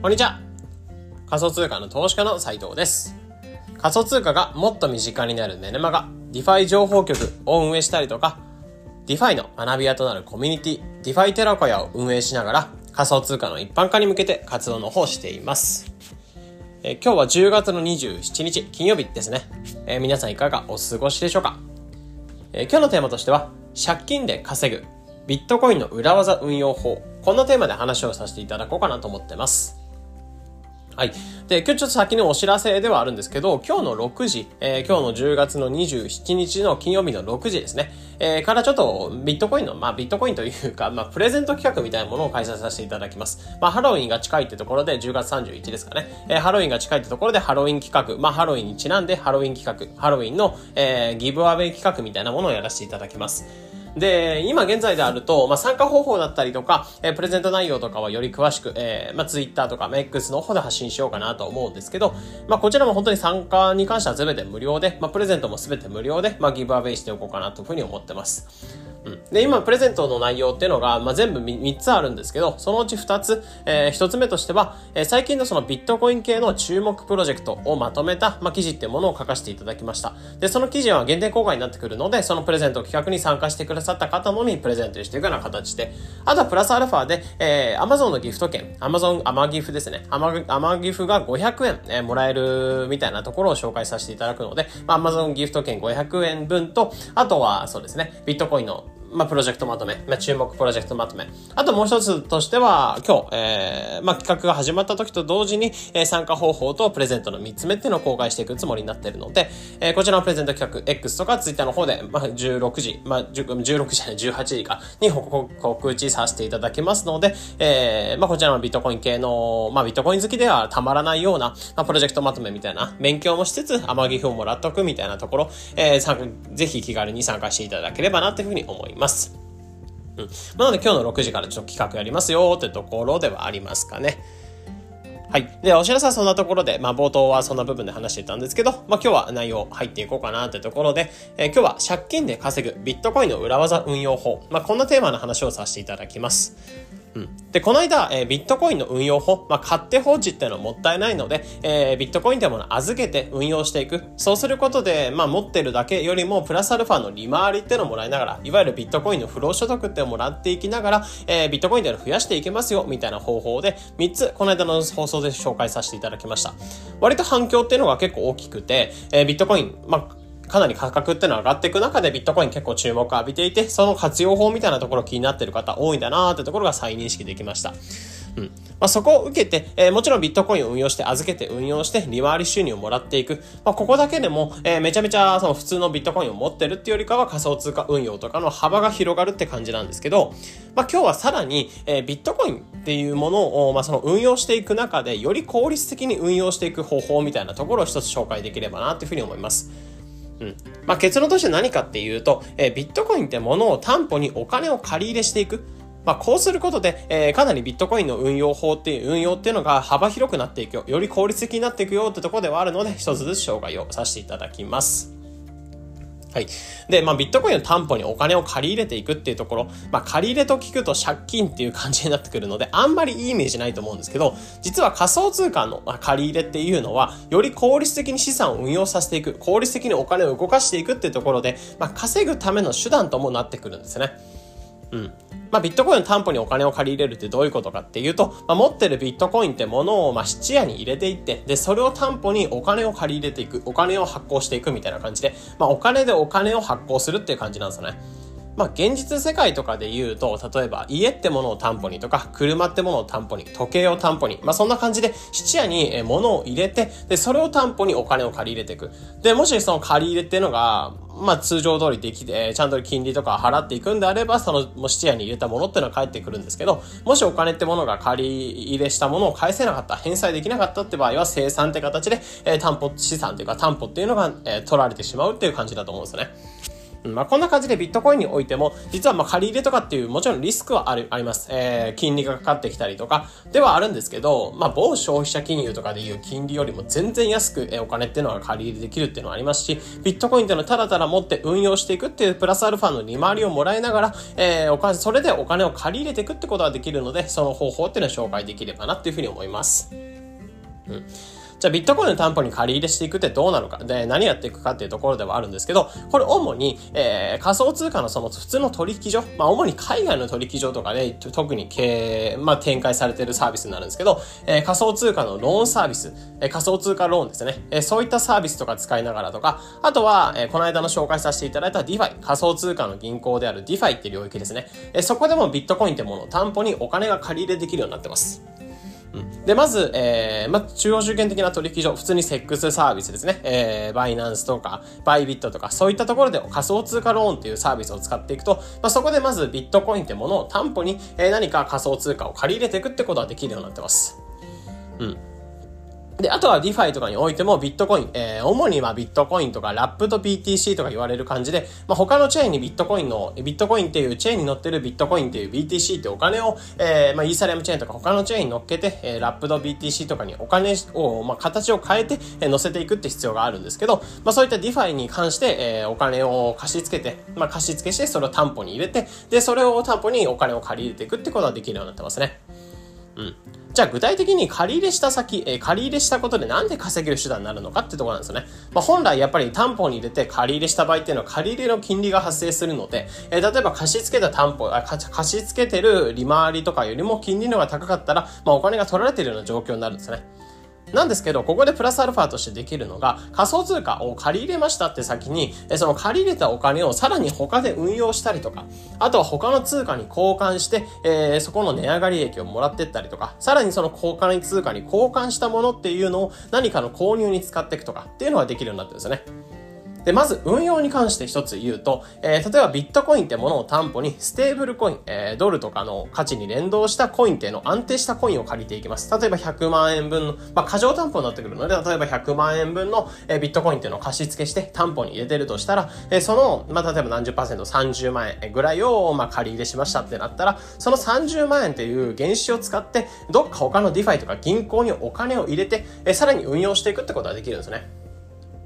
こんにちは。仮想通貨の投資家の斉藤です。仮想通貨がもっと身近になるメネマが DeFi 情報局を運営したりとか、DeFi の学び屋となるコミュニティ DeFi テラコヤを運営しながら仮想通貨の一般化に向けて活動の方しています。え今日は10月の27日金曜日ですね。え、皆さんいかがお過ごしでしょうか、え、今日のテーマとしては借金で稼ぐビットコインの裏技運用法こんなテーマで話をさせていただこうかなと思ってます。はい。で、今日ちょっと先のお知らせではあるんですけど、今日の6時、えー、今日の10月の27日の金曜日の6時ですね、えー、からちょっとビットコインの、まあビットコインというか、まあプレゼント企画みたいなものを開催させていただきます。まあハロウィンが近いってところで10月31ですかね、えー、ハロウィンが近いってところでハロウィン企画、まあハロウィンにちなんでハロウィン企画、ハロウィンの、えー、ギブアウェイ企画みたいなものをやらせていただきます。で、今現在であると、まあ、参加方法だったりとか、えー、プレゼント内容とかはより詳しく、えー、まあ、Twitter とか、まあ、X の方で発信しようかなと思うんですけど、まあ、こちらも本当に参加に関しては全て無料で、まあ、プレゼントも全て無料で、まあ、ギブアウェイしておこうかなというふうに思ってます。うん、で、今、プレゼントの内容っていうのが、まあ、全部 3, 3つあるんですけど、そのうち2つ、えー、1つ目としては、えー、最近のそのビットコイン系の注目プロジェクトをまとめた、まあ、記事っていうものを書かせていただきました。で、その記事は限定公開になってくるので、そのプレゼント企画に参加してくださった方のみプレゼントしていくような形で、あとはプラスアルファで、えー、Amazon のギフト券、Amazon アマギフですね。アマアマギフが500円、えー、もらえるみたいなところを紹介させていただくので、まあ、Amazon ギフト券500円分と、あとはそうですね、ビットコインのまあ、プロジェクトまとめ、まあ、注目プロジェクトまとめ。あともう一つとしては、今日、えー、まあ、企画が始まった時と同時に、えー、参加方法とプレゼントの3つ目っていうのを公開していくつもりになっているので、えー、こちらのプレゼント企画、X とか Twitter の方で、まあ、16時、まあ、16時じゃない、18時かに告知させていただきますので、えー、まあ、こちらのビットコイン系の、まあ、ビットコイン好きではたまらないような、まあ、プロジェクトまとめみたいな、勉強もしつつ、天城をもらっとくみたいなところ、えー、ぜひ気軽に参加していただければなというふうに思います。うん。なので今日の6時からちょっと企画やりますよってところではありますかね。はい。で、お知らせはそんなところで、まあ冒頭はそんな部分で話してたんですけど、まあ今日は内容入っていこうかなってところで、えー、今日は借金で稼ぐビットコインの裏技運用法、まあこんなテーマの話をさせていただきます。うん、で、この間、えー、ビットコインの運用法、まあ、買って放置っていうのはもったいないので、えー、ビットコインってものを預けて運用していく。そうすることで、まあ、持ってるだけよりも、プラスアルファの利回りっていうのをもらいながら、いわゆるビットコインの不労所得っていうのをもらっていきながら、えー、ビットコインで増やしていけますよ、みたいな方法で、3つ、この間の放送で紹介させていただきました。割と反響っていうのが結構大きくて、えー、ビットコイン、まあ、かなり価格っていうのは上がっていく中でビットコイン結構注目を浴びていて、その活用法みたいなところ気になってる方多いんだなーってところが再認識できました。うん。まあ、そこを受けて、えー、もちろんビットコインを運用して、預けて運用して、利回り収入をもらっていく。まあ、ここだけでも、えー、めちゃめちゃ、その普通のビットコインを持ってるっていうよりかは仮想通貨運用とかの幅が広がるって感じなんですけど、まあ、今日はさらに、えー、ビットコインっていうものを、まあ、その運用していく中で、より効率的に運用していく方法みたいなところを一つ紹介できればなっていうふうに思います。うん。まあ、結論として何かっていうと、えー、ビットコインってものを担保にお金を借り入れしていく。まあ、こうすることで、えー、かなりビットコインの運用法っていう、運用っていうのが幅広くなっていくよ。より効率的になっていくよってとこではあるので、一つずつ紹介をさせていただきます。はい。で、まあ、ビットコインの担保にお金を借り入れていくっていうところ、まあ、借り入れと聞くと借金っていう感じになってくるので、あんまりいいイメージないと思うんですけど、実は仮想通貨の借り入れっていうのは、より効率的に資産を運用させていく、効率的にお金を動かしていくっていうところで、まあ、稼ぐための手段ともなってくるんですね。うん。まあ、ビットコインの担保にお金を借り入れるってどういうことかっていうと、まあ、持ってるビットコインってものを、まあ、質屋に入れていって、で、それを担保にお金を借り入れていく、お金を発行していくみたいな感じで、まあ、お金でお金を発行するっていう感じなんですよね。まあ、現実世界とかで言うと、例えば家ってものを担保にとか、車ってものを担保に、時計を担保に、まあ、そんな感じで質屋に物を入れて、で、それを担保にお金を借り入れていく。で、もしその借り入れっていうのが、まあ、通常通りできて、ちゃんと金利とか払っていくんであれば、その、もう質屋に入れたものっていうのは返ってくるんですけど、もしお金ってものが借り入れしたものを返せなかった、返済できなかったって場合は、生産って形で、えー、担保資産というか担保っていうのが、えー、取られてしまうっていう感じだと思うんですよね。まあ、こんな感じでビットコインにおいても、実はま借り入れとかっていうもちろんリスクはある、あります。えー、金利がかかってきたりとか、ではあるんですけど、まあ、某消費者金融とかでいう金利よりも全然安く、えお金っていうのが借り入れできるっていうのはありますし、ビットコインっていうのはただただ持って運用していくっていうプラスアルファの利回りをもらいながら、えー、お金、それでお金を借り入れていくってことができるので、その方法っていうのを紹介できればなっていうふうに思います。うん。じゃあビットコインの担保に借り入れしていくってどうなのか、で、何やっていくかっていうところではあるんですけど、これ主に、えー、仮想通貨のその普通の取引所、まあ主に海外の取引所とかで、特に経営、まあ展開されているサービスになるんですけど、えー、仮想通貨のローンサービス、えー、仮想通貨ローンですね、えー、そういったサービスとか使いながらとか、あとは、えー、この間の紹介させていただいた DeFi、仮想通貨の銀行である DeFi っていう領域ですね、えー、そこでもビットコインってものを担保にお金が借り入れできるようになってます。で、まず、えー、ま中央集権的な取引所、普通にセックスサービスですね。えー、バイナンスとか、バイビットとか、そういったところで仮想通貨ローンっていうサービスを使っていくと、ま、そこでまずビットコインってものを担保に、えー、何か仮想通貨を借り入れていくってことができるようになってます。うん。で、あとは DeFi とかにおいてもビットコイン、えー、主にはビットコインとかラップと BTC とか言われる感じで、まあ、他のチェーンにビットコインの、ビットコインっていうチェーンに乗ってるビットコインっていう BTC ってお金を、えー、まあ、イーサリアムチェーンとか他のチェーンに乗っけて、えー、ラップと BTC とかにお金を、まあ、形を変えて、えー、乗せていくって必要があるんですけど、まあ、そういった DeFi に関して、え、お金を貸し付けて、まあ、貸し付けしてそれを担保に入れて、で、それを担保にお金を借り入れていくってことができるようになってますね。うん。じゃあ具体的に借り入れした先、えー、借り入れしたことでなんで稼げる手段になるのかってところなんですよね。まあ、本来やっぱり担保に入れて借り入れした場合っていうのは借り入れの金利が発生するので、えー、例えば貸し付けた担保あ、貸し付けてる利回りとかよりも金利の方が高かったら、まあ、お金が取られてるような状況になるんですね。なんですけど、ここでプラスアルファとしてできるのが、仮想通貨を借り入れましたって先に、その借り入れたお金をさらに他で運用したりとか、あとは他の通貨に交換して、えー、そこの値上がり益をもらってったりとか、さらにその交換通貨に交換したものっていうのを何かの購入に使っていくとかっていうのができるようになってるんですよね。で、まず運用に関して一つ言うと、えー、例えばビットコインってものを担保にステーブルコイン、えー、ドルとかの価値に連動したコインっていうの安定したコインを借りていきます。例えば100万円分の、まあ、過剰担保になってくるので、例えば100万円分の、えー、ビットコインっていうのを貸し付けして担保に入れてるとしたら、えー、その、まあ、例えば何十パーセント、30万円ぐらいを、まあ、借り入れしましたってなったら、その30万円っていう原資を使って、どっか他の DeFi とか銀行にお金を入れて、えー、さらに運用していくってことができるんですね。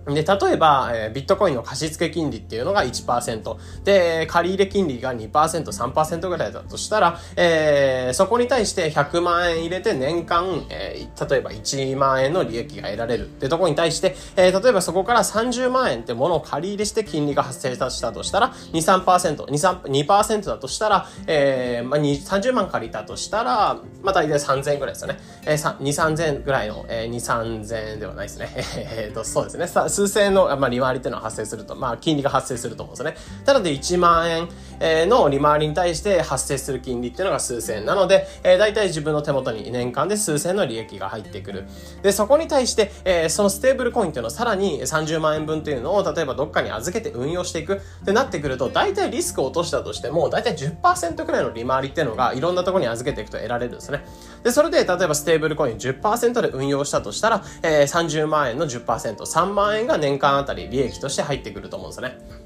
で、例えば、えー、ビットコインの貸付金利っていうのが1%。で、借入金利が2%、3%ぐらいだとしたら、えー、そこに対して100万円入れて年間、えー、例えば1万円の利益が得られるってとこに対して、えー、例えばそこから30万円ってものを借り入れして金利が発生したとしたら、2、3%、2、2%だとしたら、えー、まあ、30万借りたとしたら、まあ、大体3000円ぐらいですよね。えー、2、3000円ぐらいの、えー、2、3000円ではないですね。えーと、そうですね。数千の、まあ、利回りっていうのは発生すると、まあ、金利が発生すると思うんですね。ただで1万円、えの利回りに対して発生する金利っていうのが数千なので、えー、大体自分の手元に年間で数千の利益が入ってくる。で、そこに対して、えー、そのステーブルコインっていうのをさらに30万円分っていうのを例えばどっかに預けて運用していくってなってくると、大体リスクを落としたとしても、大体10%くらいの利回りっていうのがいろんなところに預けていくと得られるんですね。で、それで例えばステーブルコイン10%で運用したとしたら、えー、30万円の10%、3万円が年間あたり利益として入ってくると思うんですよね。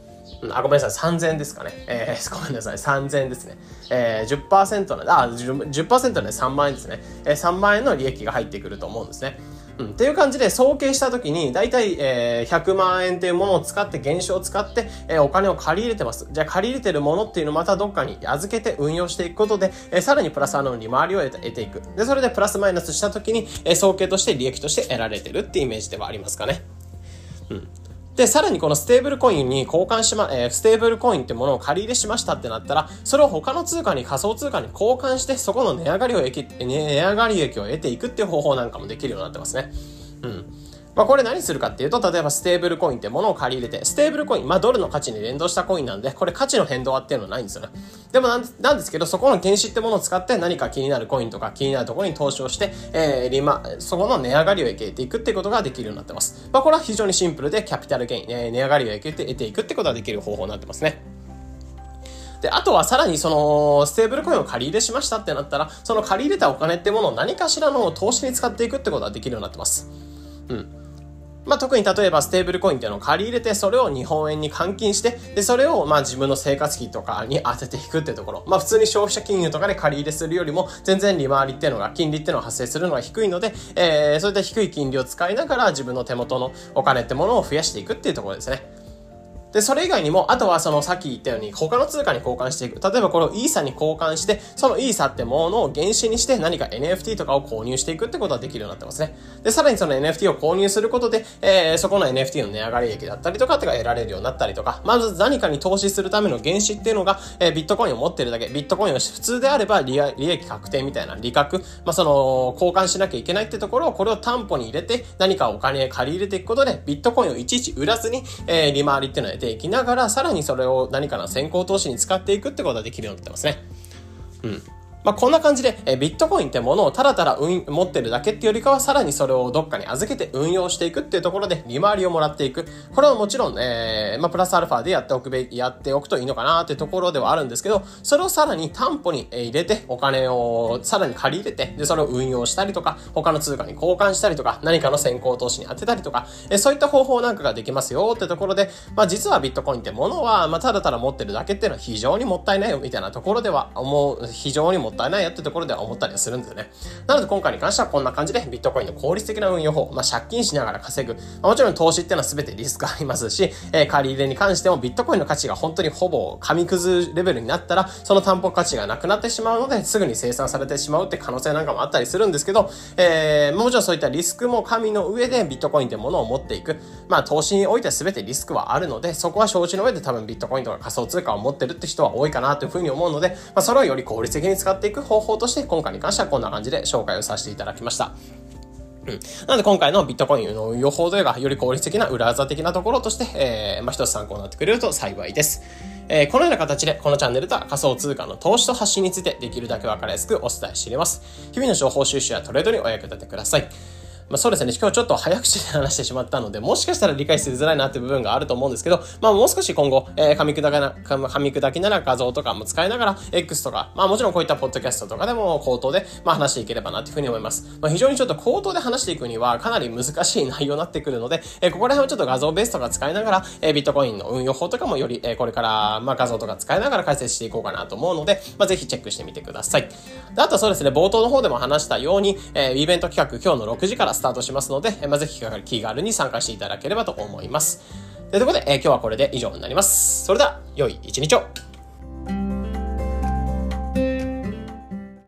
あ、ごめんなさい、3000ですかね。えー、ごめんなさい、3000ですね。えー、10%の、あ、10%, 10で3万円ですね。えー、3万円の利益が入ってくると思うんですね。うん、っていう感じで、総計したときに、だいたい、えー、100万円っていうものを使って、現象を使って、えー、お金を借り入れてます。じゃあ、借り入れてるものっていうのをまたどっかに預けて運用していくことで、えー、さらにプラスアの利回りを得ていく。で、それでプラスマイナスしたときに、えー、総計として利益として得られてるっていうイメージではありますかね。うん。で、さらにこのステーブルコインに交換しま、えー、ステーブルコインってものを借り入れしましたってなったら、それを他の通貨に仮想通貨に交換して、そこの値上がりを、値上がり益を得ていくっていう方法なんかもできるようになってますね。うん。まあこれ何するかっていうと、例えばステーブルコインってものを借り入れて、ステーブルコイン、まあドルの価値に連動したコインなんで、これ価値の変動はっていうのはないんですよね。でもなんですけど、そこの原資ってものを使って何か気になるコインとか気になるところに投資をして、えー、リマ、そこの値上がりを得ていくってことができるようになってます。まあこれは非常にシンプルでキャピタルゲイン、えー、値上がりを得て得ていくってことができる方法になってますね。で、あとはさらにその、ステーブルコインを借り入れしましたってなったら、その借り入れたお金ってものを何かしらの投資に使っていくってことができるようになってます。うん。まあ、特に例えばステーブルコインっていうのを借り入れて、それを日本円に換金して、で、それをまあ自分の生活費とかに当てていくっていうところ。まあ、普通に消費者金融とかで借り入れするよりも、全然利回りっていうのが、金利っていうのが発生するのが低いので、えー、そういった低い金利を使いながら自分の手元のお金ってものを増やしていくっていうところですね。で、それ以外にも、あとはそのさっき言ったように他の通貨に交換していく。例えばこれをイーサに交換して、そのイーサってものを原資にして何か NFT とかを購入していくってことができるようになってますね。で、さらにその NFT を購入することで、えー、そこの NFT の値上がり益だったりとかってが得られるようになったりとか、まず何かに投資するための原資っていうのが、えー、ビットコインを持ってるだけ、ビットコインを普通であれば利益確定みたいな利確、まあ、その、交換しなきゃいけないってところを、これを担保に入れて、何かお金借り入れていくことで、ビットコインをいちいち売らずに、えー、利回りっていうのを得ていきながら、さらにそれを何かの先行投資に使っていくってことができるようになってますね。うん。まあ、こんな感じで、えビットコインってものをただただ運持ってるだけっていうよりかは、さらにそれをどっかに預けて運用していくっていうところで利回りをもらっていく。これはもちろん、えー、まあ、プラスアルファでやっておくべ、やっておくといいのかなっていうところではあるんですけど、それをさらに担保に入れて、お金をさらに借り入れて、で、それを運用したりとか、他の通貨に交換したりとか、何かの先行投資に当てたりとか、えそういった方法なんかができますよってところで、まあ、実はビットコインってものは、まあ、ただただ持ってるだけっていうのは非常にもったいないよみたいなところでは、思う、非常にもったいないよってところでは思ったりはするんですよね。なので今回に関してはこんな感じでビットコインの効率的な運用法、まあ、借金しながら稼ぐ。まあ、もちろん投資っていうのは全てリスクありますし、えー、借り入れに関してもビットコインの価値が本当にほぼ紙くずレベルになったら、その担保価値がなくなってしまうので、すぐに生産されてしまうって可能性なんかもあったりするんですけど、えー、もちろんそういったリスクも神の上でビットコインってものを持っていく。まあ投資において全てリスクはあるので、そこは承知の上で多分ビットコインとか仮想通貨を持ってるって人は多いかなというふうに思うので、まあそれをより効率的に使ってっていく方法として今回に関してはこんな感じで紹介をさせていただきました。うん。なので今回のビットコインの運用法というか、より効率的な裏技的なところとして、えー、まあ一つ参考になってくれると幸いです。えー、このような形で、このチャンネルとは仮想通貨の投資と発信についてできるだけわかりやすくお伝えしています。日々の情報収集やトレードにお役立てください。まあ、そうですね、今日ちょっと早口で話してしまったので、もしかしたら理解しづらいなっていう部分があると思うんですけど、まあもう少し今後、えー、噛み砕きな、噛み砕きなら画像とかも使いながら、X とか、まあもちろんこういったポッドキャストとかでも口頭で、まあ話していければなっていうふうに思います。まあ非常にちょっと口頭で話していくにはかなり難しい内容になってくるので、えー、ここら辺はちょっと画像ベースとか使いながら、えー、ビットコインの運用法とかもより、えー、これから、まあ画像とか使いながら解説していこうかなと思うので、まあぜひチェックしてみてください。であとはそうですね、冒頭の方でも話したように、えー、イベント企画今日の6時からスタートしますので、えまあ、ぜひ気軽に参加していただければと思います。ということで、えー、今日はこれで以上になります。それでは、良い一日を